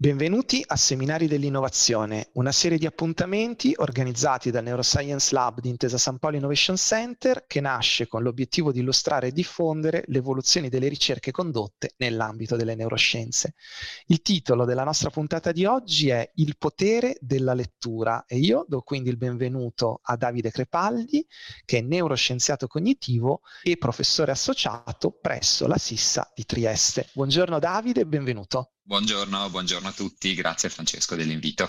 Benvenuti a Seminari dell'Innovazione, una serie di appuntamenti organizzati dal Neuroscience Lab di Intesa San Paolo Innovation Center che nasce con l'obiettivo di illustrare e diffondere le evoluzioni delle ricerche condotte nell'ambito delle neuroscienze. Il titolo della nostra puntata di oggi è Il potere della lettura e io do quindi il benvenuto a Davide Crepaldi, che è neuroscienziato cognitivo e professore associato presso la SISSA di Trieste. Buongiorno Davide e benvenuto. Buongiorno, buongiorno a tutti, grazie Francesco dell'invito.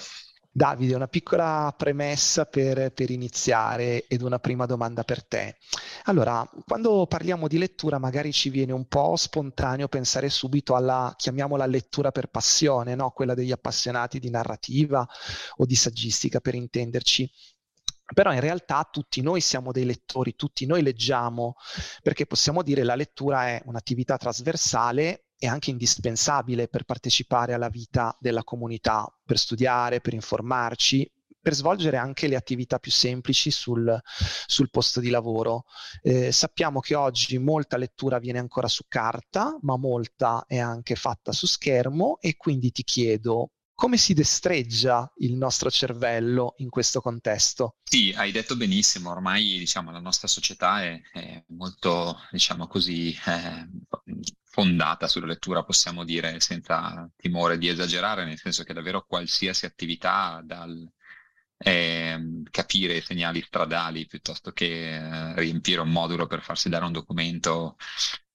Davide, una piccola premessa per, per, iniziare ed una prima domanda per te. Allora, quando parliamo di lettura magari ci viene un po' spontaneo pensare subito alla, chiamiamola lettura per passione, no? quella degli appassionati di narrativa o di saggistica per intenderci. Però in realtà tutti noi siamo dei lettori, tutti noi leggiamo, perché possiamo dire che la lettura è un'attività trasversale è anche indispensabile per partecipare alla vita della comunità, per studiare, per informarci, per svolgere anche le attività più semplici sul, sul posto di lavoro. Eh, sappiamo che oggi molta lettura avviene ancora su carta, ma molta è anche fatta su schermo e quindi ti chiedo come si destreggia il nostro cervello in questo contesto? Sì, hai detto benissimo, ormai diciamo, la nostra società è, è molto, diciamo così, eh, fondata sulla lettura, possiamo dire, senza timore di esagerare, nel senso che davvero qualsiasi attività, dal eh, capire i segnali stradali piuttosto che eh, riempire un modulo per farsi dare un documento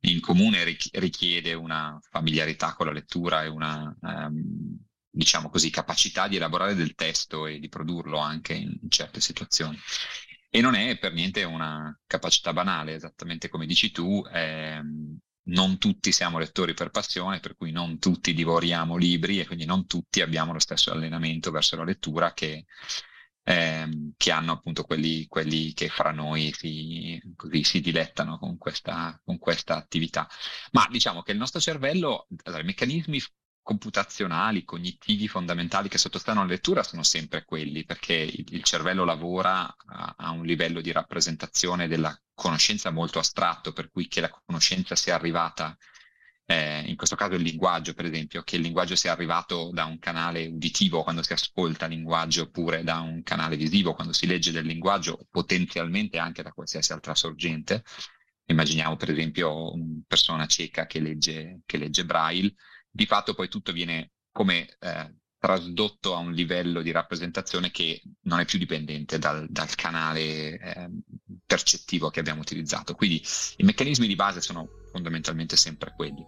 in comune richiede una familiarità con la lettura e una... Um, diciamo così, capacità di elaborare del testo e di produrlo anche in certe situazioni. E non è per niente una capacità banale, esattamente come dici tu, ehm, non tutti siamo lettori per passione, per cui non tutti divoriamo libri e quindi non tutti abbiamo lo stesso allenamento verso la lettura che, ehm, che hanno appunto quelli, quelli, che fra noi si, si dilettano con questa, con questa attività. Ma diciamo che il nostro cervello, allora, i meccanismi computazionali, cognitivi fondamentali che sottostanno alla lettura sono sempre quelli, perché il, il cervello lavora a, a, un livello di rappresentazione della conoscenza molto astratto, per cui che la conoscenza sia arrivata, eh, in questo caso il linguaggio, per esempio, che il linguaggio sia arrivato da un canale uditivo quando si ascolta linguaggio, oppure da un canale visivo quando si legge del linguaggio, potenzialmente anche da qualsiasi altra sorgente. Immaginiamo per esempio una persona cieca che legge, che legge Braille di fatto poi tutto viene come eh, trasdotto a un livello di rappresentazione che non è più dipendente dal, dal canale eh, percettivo che abbiamo utilizzato. Quindi i meccanismi di base sono fondamentalmente sempre quelli.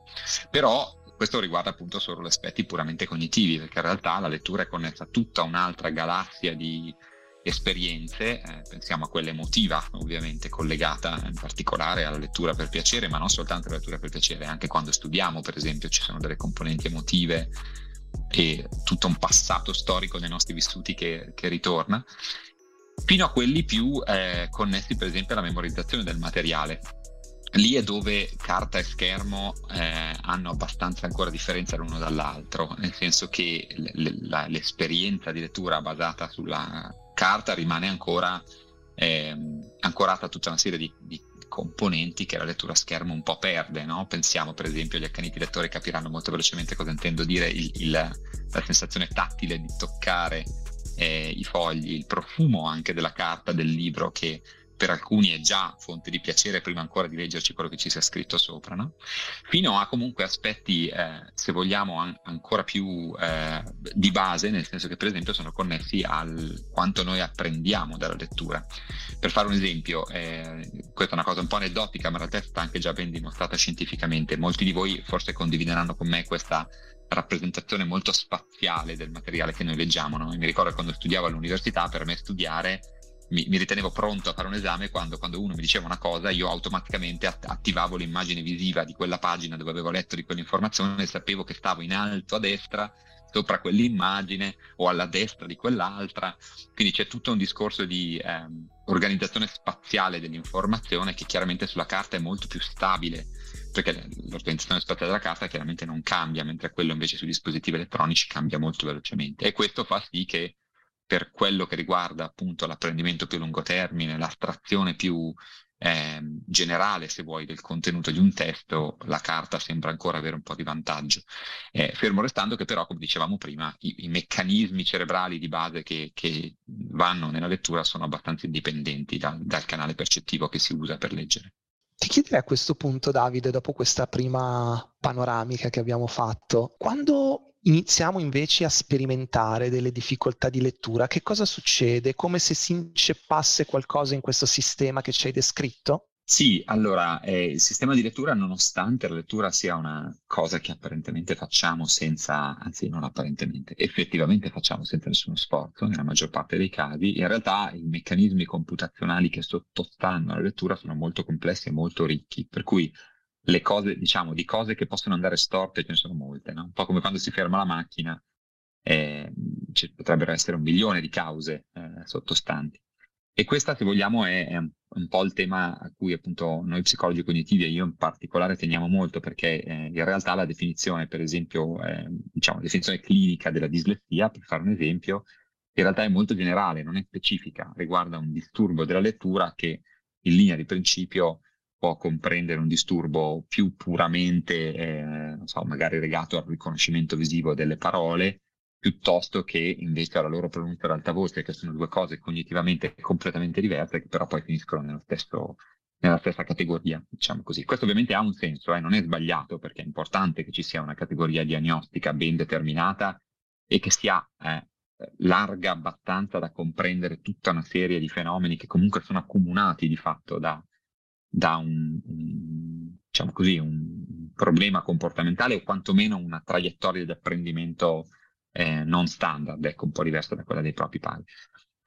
Però questo riguarda appunto solo gli aspetti puramente cognitivi, perché in realtà la lettura è connessa a tutta un'altra galassia di esperienze, eh, pensiamo a quella emotiva ovviamente collegata in particolare alla lettura per piacere, ma non soltanto alla lettura per piacere, anche quando studiamo per esempio ci sono delle componenti emotive e tutto un passato storico dei nostri vissuti che, che ritorna, fino a quelli più eh, connessi per esempio alla memorizzazione del materiale. Lì è dove carta e schermo eh, hanno abbastanza ancora differenza l'uno dall'altro, nel senso che l- l- l'esperienza di lettura basata sulla carta rimane ancora eh, ancorata a tutta una serie di, di, componenti che la lettura a schermo un po' perde. No? Pensiamo per esempio, gli accaniti lettori capiranno molto velocemente cosa intendo dire, il, il, la sensazione tattile di toccare eh, i fogli, il profumo anche della carta, del libro che per alcuni è già fonte di piacere prima ancora di leggerci quello che ci sia scritto sopra, no? fino a comunque aspetti, eh, se vogliamo, an- ancora più eh, di base, nel senso che per esempio sono connessi al quanto noi apprendiamo dalla lettura. Per fare un esempio, eh, questa è una cosa un po' aneddotica, ma in realtà è anche già ben dimostrata scientificamente. Molti di voi forse condivideranno con me questa rappresentazione molto spaziale del materiale che noi leggiamo. No? Mi ricordo quando studiavo all'università, per me studiare mi, mi, ritenevo pronto a fare un esame quando, quando, uno mi diceva una cosa, io automaticamente attivavo l'immagine visiva di quella pagina dove avevo letto di quell'informazione e sapevo che stavo in alto a destra sopra quell'immagine o alla destra di quell'altra. Quindi c'è tutto un discorso di ehm, organizzazione spaziale dell'informazione che chiaramente sulla carta è molto più stabile, perché l'organizzazione spaziale della carta chiaramente non cambia, mentre quello invece sui dispositivi elettronici cambia molto velocemente. E questo fa sì che per quello che riguarda appunto l'apprendimento più a lungo termine, l'astrazione più eh, generale, se vuoi, del contenuto di un testo, la carta sembra ancora avere un po' di vantaggio. Eh, fermo restando che però, come dicevamo prima, i, i meccanismi cerebrali di base che, che, vanno nella lettura sono abbastanza indipendenti da, dal canale percettivo che si usa per leggere. Ti chiederei a questo punto, Davide, dopo questa prima panoramica che abbiamo fatto, quando iniziamo invece a sperimentare delle difficoltà di lettura, che cosa succede? Come se si inceppasse qualcosa in questo sistema che ci hai descritto? Sì, allora, eh, il sistema di lettura, nonostante la lettura sia una cosa che apparentemente facciamo senza, anzi non apparentemente, effettivamente facciamo senza nessuno sforzo, nella maggior parte dei casi, in realtà i meccanismi computazionali che sottostanno alla lettura sono molto complessi e molto ricchi, per cui le cose, diciamo, di cose che possono andare storte ce ne sono molte, no? Un po' come quando si ferma la macchina, eh, ci potrebbero essere un milione di cause eh, sottostanti. E questa, se vogliamo, è, è, un po' il tema a cui appunto noi psicologi cognitivi e io in particolare teniamo molto, perché eh, in realtà la definizione, per esempio, diciamo, la definizione clinica della dislessia, per fare un esempio, in realtà è molto generale, non è specifica, riguarda un disturbo della lettura che in linea di principio può comprendere un disturbo più puramente, eh, so, magari legato al riconoscimento visivo delle parole, piuttosto che invece alla loro pronuncia ad alta voce, che sono due cose cognitivamente completamente diverse, che però poi finiscono stesso, nella stessa categoria, diciamo così. Questo ovviamente ha un senso, eh, non è sbagliato, perché è importante che ci sia una categoria diagnostica ben determinata e che sia eh, larga abbastanza da comprendere tutta una serie di fenomeni che comunque sono accomunati di fatto da, da un, diciamo così, un problema comportamentale o quantomeno una traiettoria di apprendimento eh, non standard, ecco, un po' diversa da quella dei propri pari.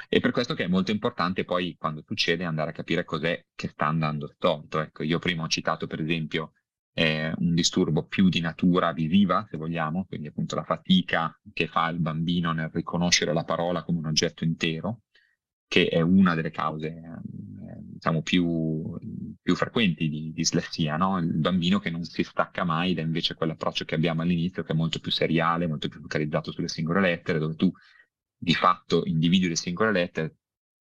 E per questo che è molto importante poi quando succede andare a capire cos'è che sta andando storto. Ecco, io prima ho citato per esempio eh, un disturbo più di natura visiva, se vogliamo, quindi appunto la fatica che fa il bambino nel riconoscere la parola come un oggetto intero, che è una delle cause diciamo, più, più, frequenti di dislessia, no? il bambino che non si stacca mai da invece quell'approccio che abbiamo all'inizio, che è molto più seriale, molto più focalizzato sulle singole lettere, dove tu di fatto individui le singole lettere,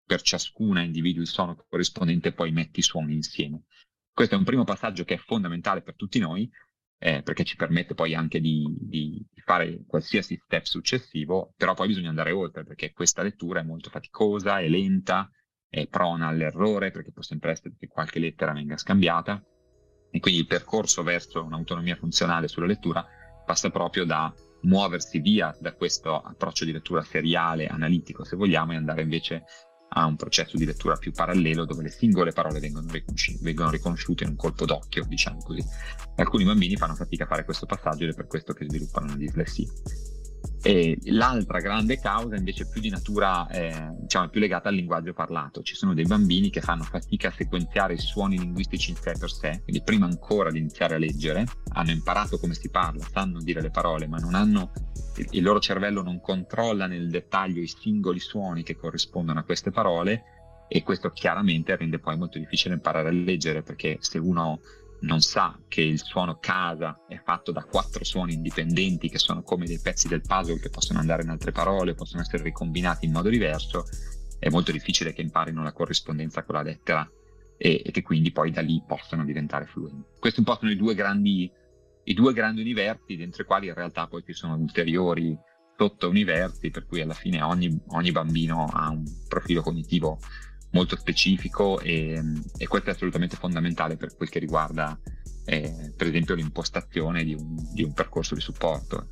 per ciascuna individui il suono corrispondente e poi metti i suoni insieme. Questo è un primo passaggio che è fondamentale per tutti noi, eh, perché ci permette poi anche di, di, fare qualsiasi step successivo, però poi bisogna andare oltre perché questa lettura è molto faticosa, è lenta, è prona all'errore perché può sempre essere che qualche lettera venga scambiata e quindi il percorso verso un'autonomia funzionale sulla lettura passa proprio da muoversi via da questo approccio di lettura seriale, analitico se vogliamo, e andare invece a un processo di lettura più parallelo dove le singole parole vengono, riconosci- vengono riconosciute in un colpo d'occhio, diciamo così. Alcuni bambini fanno fatica a fare questo passaggio ed è per questo che sviluppano una dislessia. E l'altra grande causa invece più di natura, eh, diciamo, più legata al linguaggio parlato. Ci sono dei bambini che fanno fatica a sequenziare i suoni linguistici in sé per sé, quindi prima ancora di iniziare a leggere, hanno imparato come si parla, sanno dire le parole, ma non hanno, il, il loro cervello non controlla nel dettaglio i singoli suoni che corrispondono a queste parole e questo chiaramente rende poi molto difficile imparare a leggere perché se uno non sa che il suono casa è fatto da quattro suoni indipendenti che sono come dei pezzi del puzzle che possono andare in altre parole, possono essere ricombinati in modo diverso, è molto difficile che imparino la corrispondenza con la lettera e, e che quindi poi da lì possano diventare fluenti. Questi un po' sono i due grandi, i due grandi universi dentro i quali in realtà poi ci sono ulteriori sotto-universi, per cui alla fine ogni, ogni bambino ha un profilo cognitivo molto specifico e, e, questo è assolutamente fondamentale per quel che riguarda eh, per esempio l'impostazione di un, di un, percorso di supporto.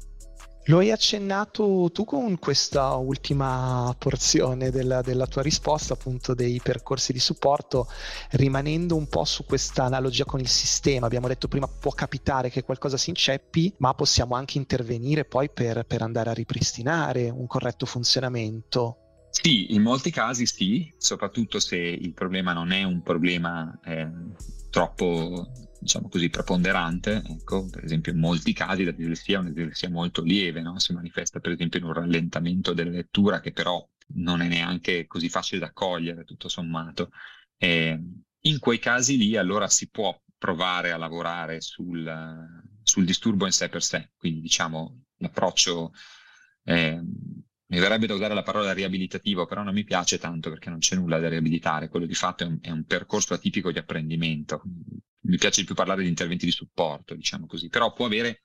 Lo hai accennato tu con questa ultima porzione della, della, tua risposta, appunto dei percorsi di supporto, rimanendo un po' su questa analogia con il sistema. Abbiamo detto prima può capitare che qualcosa si inceppi, ma possiamo anche intervenire poi per, per andare a ripristinare un corretto funzionamento. Sì, in molti casi sì, soprattutto se il problema non è un problema eh, troppo diciamo così, preponderante, ecco, per esempio in molti casi la dislessia è una dislessia molto lieve, no? si manifesta per esempio in un rallentamento della lettura che però non è neanche così facile da cogliere tutto sommato. E in quei casi lì allora si può provare a lavorare sul, sul disturbo in sé per sé, quindi diciamo l'approccio eh, mi verrebbe da usare la parola riabilitativo, però non mi piace tanto perché non c'è nulla da riabilitare, quello di fatto è un, è un, percorso atipico di apprendimento. Mi piace di più parlare di interventi di supporto, diciamo così, però può avere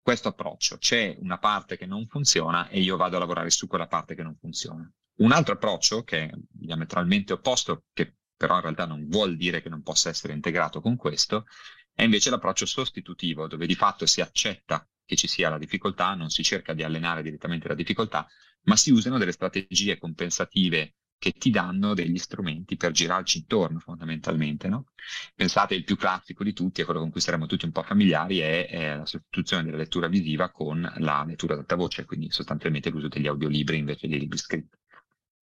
questo approccio. C'è una parte che non funziona e io vado a lavorare su quella parte che non funziona. Un altro approccio, che è diametralmente opposto, che però in realtà non vuol dire che non possa essere integrato con questo, è invece l'approccio sostitutivo, dove di fatto si accetta che ci sia la difficoltà, non si cerca di allenare direttamente la difficoltà, ma si usano delle strategie compensative che ti danno degli strumenti per girarci intorno fondamentalmente. No? Pensate, il più classico di tutti, e quello con cui saremo tutti un po' familiari, è, è, la sostituzione della lettura visiva con la lettura ad alta voce, quindi sostanzialmente l'uso degli audiolibri invece dei libri scritti.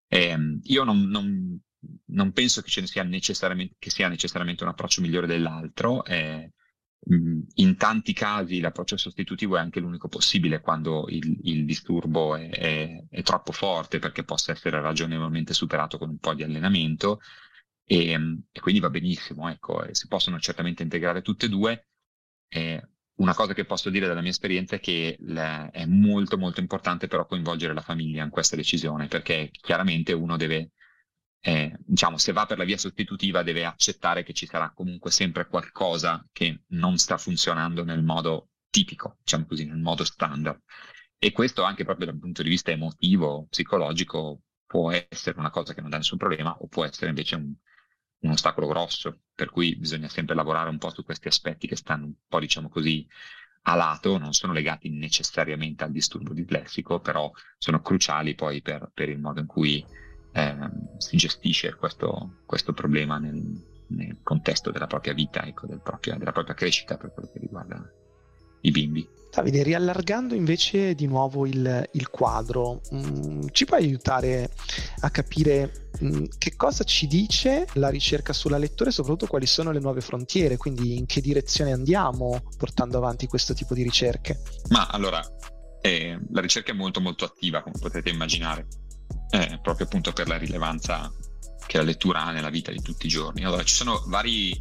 Eh, io non, non, non, penso che, sia necessariamente, che sia necessariamente un approccio migliore dell'altro. Eh, in tanti casi l'approccio sostitutivo è anche l'unico possibile quando il, il disturbo è, è, è, troppo forte perché possa essere ragionevolmente superato con un po' di allenamento e, e quindi va benissimo, ecco, si possono certamente integrare tutte e due. Eh, una cosa che posso dire dalla mia esperienza è che le, è molto molto importante però coinvolgere la famiglia in questa decisione perché chiaramente uno deve eh, diciamo, se va per la via sostitutiva deve accettare che ci sarà comunque sempre qualcosa che non sta funzionando nel modo tipico, diciamo così, nel modo standard. E questo anche proprio dal punto di vista emotivo, psicologico, può essere una cosa che non dà nessun problema o può essere invece un, un ostacolo grosso, per cui bisogna sempre lavorare un po' su questi aspetti che stanno un po', diciamo così, a lato, non sono legati necessariamente al disturbo dislessico, però sono cruciali poi per, per il modo in cui eh, si gestisce questo, questo problema nel, nel, contesto della propria vita, ecco, del propria, della propria crescita per quello che riguarda i bimbi. Davide, riallargando invece di nuovo il, il quadro, mh, mm, ci puoi aiutare a capire mh, mm, che cosa ci dice la ricerca sulla lettura e soprattutto quali sono le nuove frontiere, quindi in che direzione andiamo portando avanti questo tipo di ricerche? Ma allora, eh, la ricerca è molto molto attiva, come potete immaginare eh, proprio appunto per la rilevanza che la lettura ha nella vita di tutti i giorni. Allora, ci sono vari,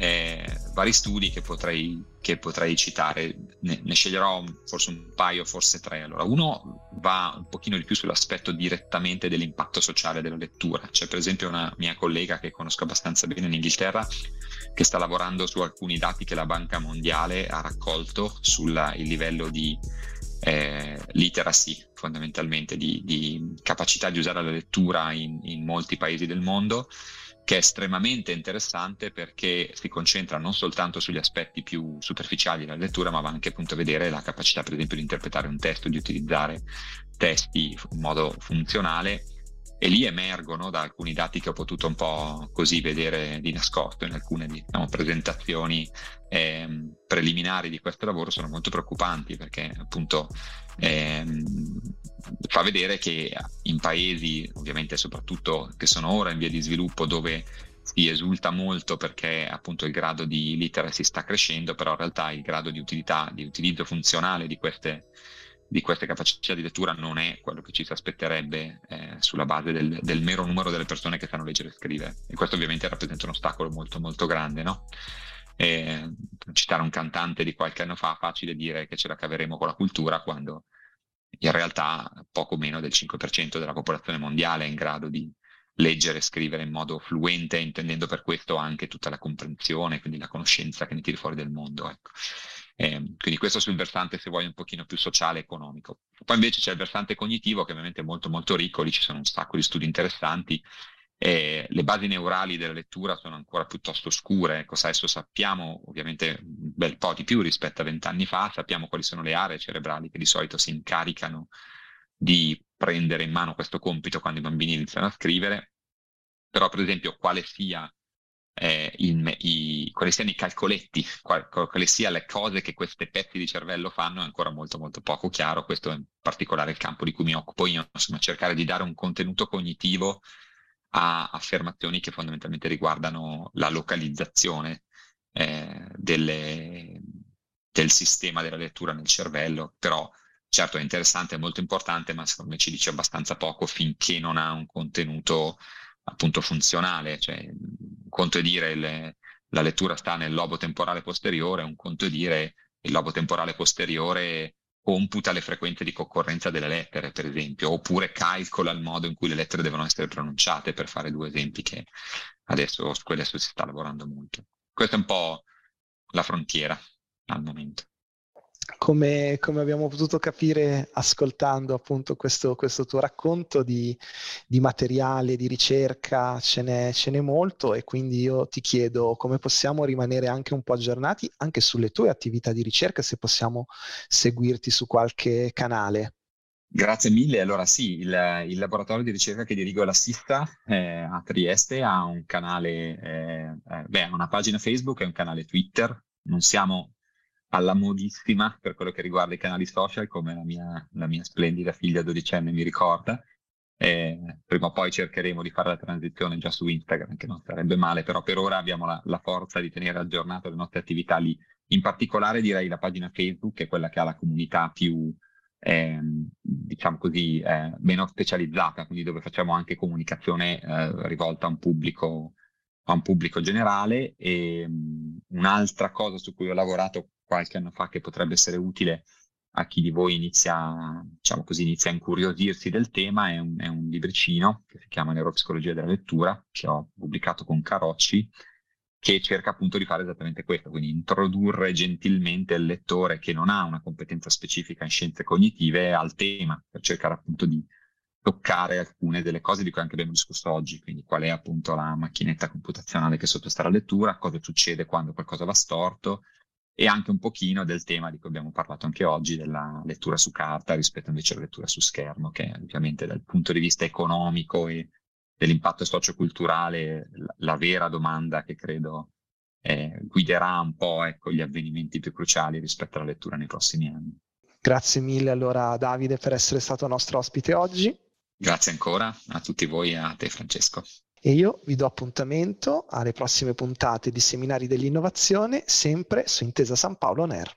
eh, vari studi che potrei, che potrei citare, ne, ne, sceglierò forse un paio, forse tre. Allora, uno va un pochino di più sull'aspetto direttamente dell'impatto sociale della lettura. C'è per esempio una mia collega che conosco abbastanza bene in Inghilterra che sta lavorando su alcuni dati che la Banca Mondiale ha raccolto sul livello di eh, literacy fondamentalmente, di, di, capacità di usare la lettura in, in molti paesi del mondo che è estremamente interessante perché si concentra non soltanto sugli aspetti più superficiali della lettura, ma va anche appunto a vedere la capacità, per esempio, di interpretare un testo, di utilizzare testi in modo funzionale. E lì emergono da alcuni dati che ho potuto un po' così vedere di nascosto in alcune diciamo, presentazioni eh, preliminari di questo lavoro sono molto preoccupanti perché appunto eh, fa vedere che in paesi ovviamente soprattutto che sono ora in via di sviluppo dove si esulta molto perché appunto il grado di literacy sta crescendo però in realtà il grado di utilità di utilizzo funzionale di queste di queste capacità di lettura non è quello che ci si aspetterebbe eh, sulla base del, del, mero numero delle persone che sanno leggere e scrivere. E questo ovviamente rappresenta un ostacolo molto molto grande, no? E, citare un cantante di qualche anno fa, facile dire che ce la caveremo con la cultura quando in realtà poco meno del 5% della popolazione mondiale è in grado di leggere e scrivere in modo fluente, intendendo per questo anche tutta la comprensione, quindi la conoscenza che ne tiri fuori del mondo. Ecco. Eh, quindi questo sul versante, se vuoi, un pochino più sociale e economico. Poi invece c'è il versante cognitivo che ovviamente è molto molto ricco, lì ci sono un sacco di studi interessanti. Eh, le basi neurali della lettura sono ancora piuttosto scure, ecco, adesso sappiamo ovviamente un bel po' di più rispetto a vent'anni fa, sappiamo quali sono le aree cerebrali che di solito si incaricano di prendere in mano questo compito quando i bambini iniziano a scrivere, però per esempio quale sia eh, il, i, quali siano i calcoletti, quali, quali siano le cose che queste pezzi di cervello fanno è ancora molto molto poco chiaro, questo è in particolare il campo di cui mi occupo io, insomma cercare di dare un contenuto cognitivo a affermazioni che fondamentalmente riguardano la localizzazione eh, delle, del sistema della lettura nel cervello, però certo è interessante, è molto importante, ma secondo me ci dice abbastanza poco finché non ha un contenuto appunto funzionale, cioè un conto è dire le, la lettura sta nel lobo temporale posteriore, un conto è dire il lobo temporale posteriore computa le frequenze di concorrenza delle lettere, per esempio, oppure calcola il modo in cui le lettere devono essere pronunciate, per fare due esempi che adesso, su cui adesso si sta lavorando molto. Questa è un po' la frontiera al momento come, come, abbiamo potuto capire ascoltando appunto questo, questo tuo racconto di, di, materiale, di ricerca, ce n'è, ce n'è molto e quindi io ti chiedo come possiamo rimanere anche un po' aggiornati anche sulle tue attività di ricerca, se possiamo seguirti su qualche canale. Grazie mille. Allora sì, il, il laboratorio di ricerca che dirigo all'Assista eh, a Trieste ha un canale, eh, eh, beh, una pagina Facebook e un canale Twitter. Non siamo alla modissima per quello che riguarda i canali social, come la mia, la mia splendida figlia dodicenne mi ricorda. E prima o poi cercheremo di fare la transizione già su Instagram, che non sarebbe male, però per ora abbiamo la, la forza di tenere aggiornate le nostre attività lì. In particolare direi la pagina Facebook, che è quella che ha la comunità più, eh, diciamo così, eh, meno specializzata, quindi dove facciamo anche comunicazione eh, rivolta a un pubblico a un pubblico generale e um, un'altra cosa su cui ho lavorato qualche anno fa che potrebbe essere utile a chi di voi inizia, diciamo così, inizia a incuriosirsi del tema è un, è un libricino che si chiama Neuropsicologia della lettura, che ho pubblicato con Carocci, che cerca appunto di fare esattamente questo, quindi introdurre gentilmente il lettore che non ha una competenza specifica in scienze cognitive al tema, per cercare appunto di toccare alcune delle cose di cui anche abbiamo discusso oggi, quindi qual è appunto la macchinetta computazionale che sottostà alla lettura, cosa succede quando qualcosa va storto, e anche un pochino del tema di cui abbiamo parlato anche oggi, della lettura su carta rispetto invece alla lettura su schermo, che ovviamente dal punto di vista economico e dell'impatto socioculturale la, la vera domanda che credo eh, guiderà un po' ecco, gli avvenimenti più cruciali rispetto alla lettura nei prossimi anni. Grazie mille allora Davide per essere stato nostro ospite oggi. Grazie ancora a tutti voi e a te Francesco. E io vi do appuntamento alle prossime puntate di Seminari dell'Innovazione, sempre su Intesa San Paolo NER.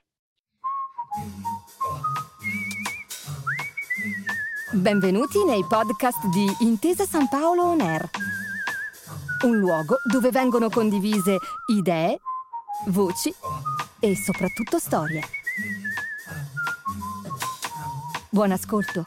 Benvenuti nei podcast di Intesa San Paolo On Air, un luogo dove vengono condivise idee, voci e soprattutto storie. Buon ascolto.